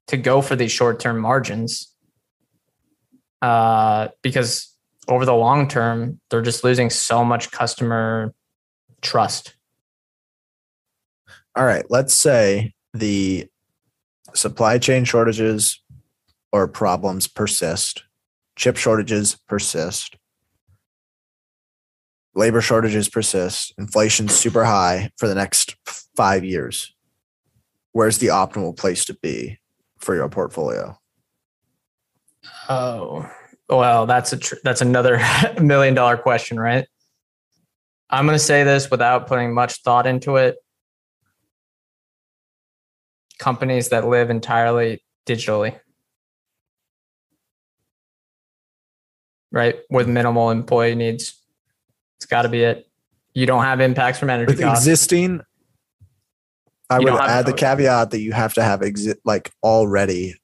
to go for these short term margins uh, because over the long term, they're just losing so much customer trust. All right, let's say the supply chain shortages or problems persist, chip shortages persist, labor shortages persist, inflation's super high for the next five years. Where's the optimal place to be for your portfolio? Oh, well, that's a tr- that's another million dollar question, right? I'm going to say this without putting much thought into it. Companies that live entirely digitally, right, with minimal employee needs. It's got to be it. You don't have impacts from energy With costs. existing, I You would add the caveat that you have to have exi- like already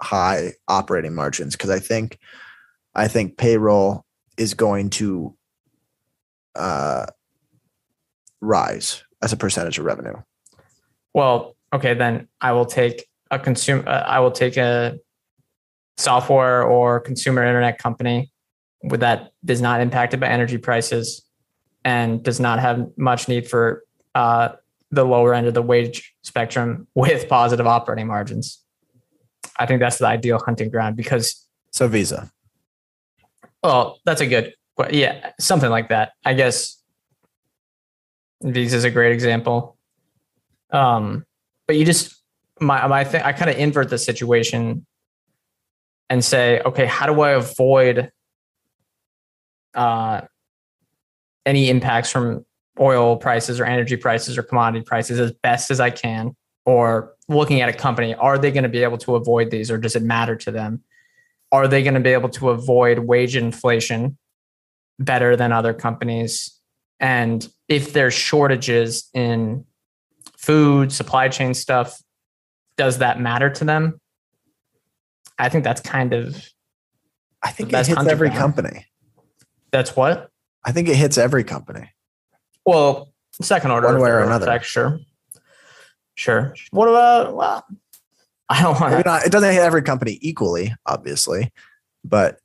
high operating margins because I think I think payroll is going to uh, rise as a percentage of revenue. Well, okay, then I will take a consumer. Uh, I will take a software or consumer internet company that is not impacted by energy prices and does not have much need for uh, the lower end of the wage spectrum with positive operating margins. I think that's the ideal hunting ground because, So Visa. well, that's a good, yeah, something like that. I guess Visa is a great example. Um, but you just my my thing, I kind of invert the situation and say, okay, how do I avoid uh, any impacts from oil prices or energy prices or commodity prices as best as I can? Or looking at a company, are they going to be able to avoid these, or does it matter to them? Are they going to be able to avoid wage inflation better than other companies? And if there's shortages in food, supply chain stuff, does that matter to them? I think that's kind of I think it hits every company. That's what. I think it hits every company. Well, second order One way or another. effect, sure, sure. What about? Well, I don't want it doesn't hit every company equally, obviously, but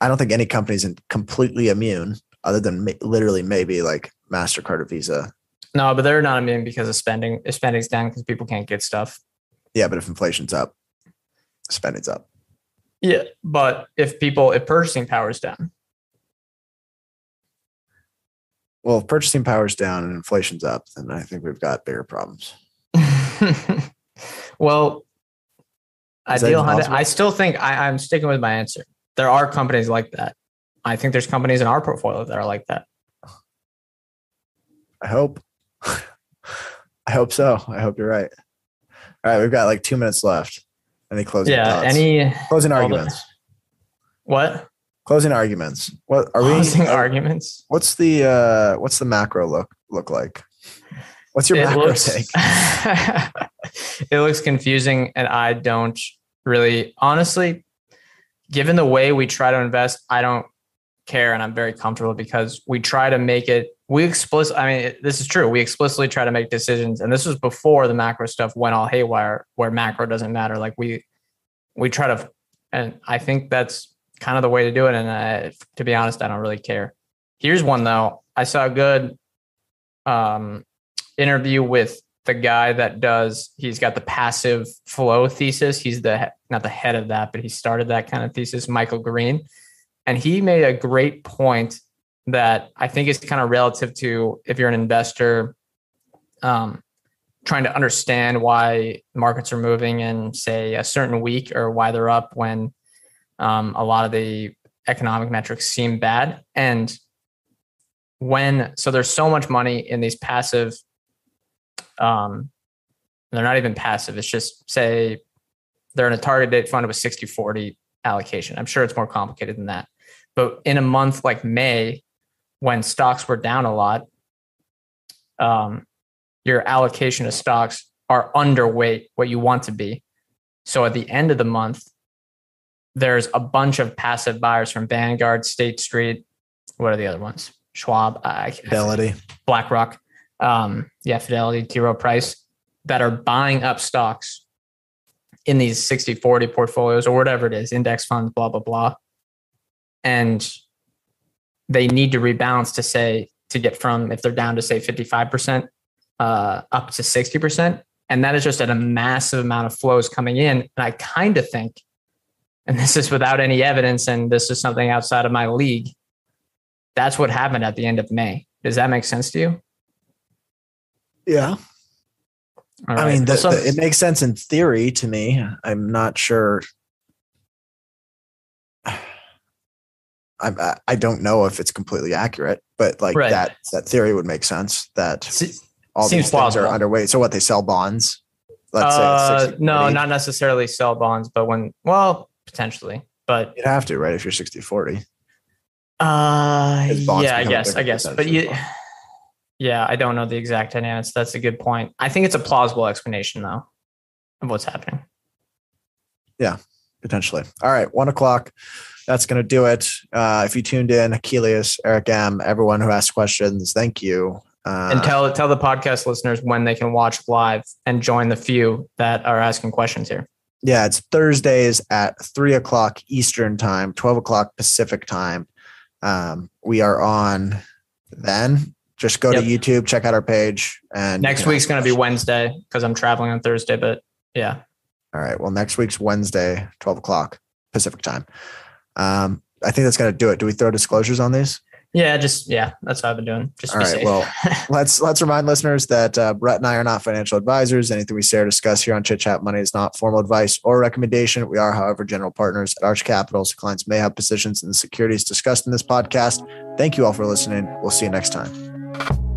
I don't think any company's in completely immune, other than literally maybe like Mastercard or Visa. No, but they're not immune because of spending. If spending's down because people can't get stuff. Yeah, but if inflation's up, spending's up. Yeah, but if people, if purchasing power is down, Well, if purchasing power's down and inflation's up, then I think we've got bigger problems. well, Is ideal possible? I still think I, I'm sticking with my answer. There are companies like that. I think there's companies in our portfolio that are like that. I hope. I hope so. I hope you're right. All right, we've got like two minutes left. Any closing yeah. thoughts? Any closing all the- arguments? what? Closing arguments. What are we? Closing arguments. What's the uh what's the macro look look like? What's your it macro looks, take? it looks confusing and i don't really honestly given the way we try to invest i don't care and i'm very comfortable because we try to make it we explicit i mean it- this is true we explicitly try to make decisions and this was before the macro stuff went all haywire where macro doesn't matter like we we try to and i think that's kind of the way to do it. And I, to be honest i don't really care. Here's one though. I saw a good um interview with the guy that does he's got the passive flow thesis. He's the not the head of that but he started that kind of thesis michael green. And he made a great point that i think is kind of relative to if you're an investor um, trying to understand why markets are moving in say a certain week or why they're up when um, a lot of the economic metrics seem bad and when so there's so much money in these passive um, They're not even passive. It's just say they're in a target date fund with 60 40 allocation. I'm sure it's more complicated than that. But in a month like May, when stocks were down a lot, um, your allocation of stocks are underweight what you want to be. So at the end of the month, there's a bunch of passive buyers from Vanguard, State Street. What are the other ones? Schwab, uh, Fidelity. BlackRock, um, yeah, Fidelity, T. Rowe Price, that are buying up stocks in these 60 40 portfolios or whatever it is, index funds, blah, blah, blah. And they need to rebalance to say, to get from, if they're down to say 55% uh, up to 60%. And that is just at a massive amount of flows coming in. And I kind of think, and this is without any evidence, and this is something outside of my league, that's what happened at the end of May. Does that make sense to you? Yeah. All I mean, the, Well, some- the- it makes sense in theory to me. I'm not sure. I, I- I don't know if it's completely accurate, but like Right. that that theory would make sense that Se- all seems these things are plausible. underweight. So what they sell bonds? Let's uh, say no, not necessarily sell bonds, but when, well, potentially, but You'd have to, right? If you're 60 40. uh, yeah, I guess, I guess, but you, yeah, I don't know the exact dynamics. That's a good point. I think it's a plausible explanation though of what's happening. Yeah, potentially. All right, one o'clock. That's going to do it. Uh, if you tuned in, Achilles, Eric M, everyone who asked questions, thank you. Uh, and tell tell the podcast listeners when they can watch live and join the few that are asking questions here. Yeah, it's Thursdays at three o'clock Eastern time, 12 o'clock Pacific time. Um, we are on then. Just go Yep. to YouTube, check out our page. And Next week's going to be. Wednesday because I'm traveling on Thursday, but yeah, All right. Well, next week's Wednesday, 12 o'clock Pacific time. Um, I think that's going to do it. Do we throw disclosures on these? Yeah, just yeah, that's what I've been doing. Just All right. safe. Well, let's let's remind listeners that uh, Brett and I are not financial advisors. Anything we say or discuss here on Chit Chat Money is not formal advice or recommendation. We are, however, general partners at Arch Capital. So clients may have positions in the securities discussed in this podcast. Thank you all for listening. We'll see you next time.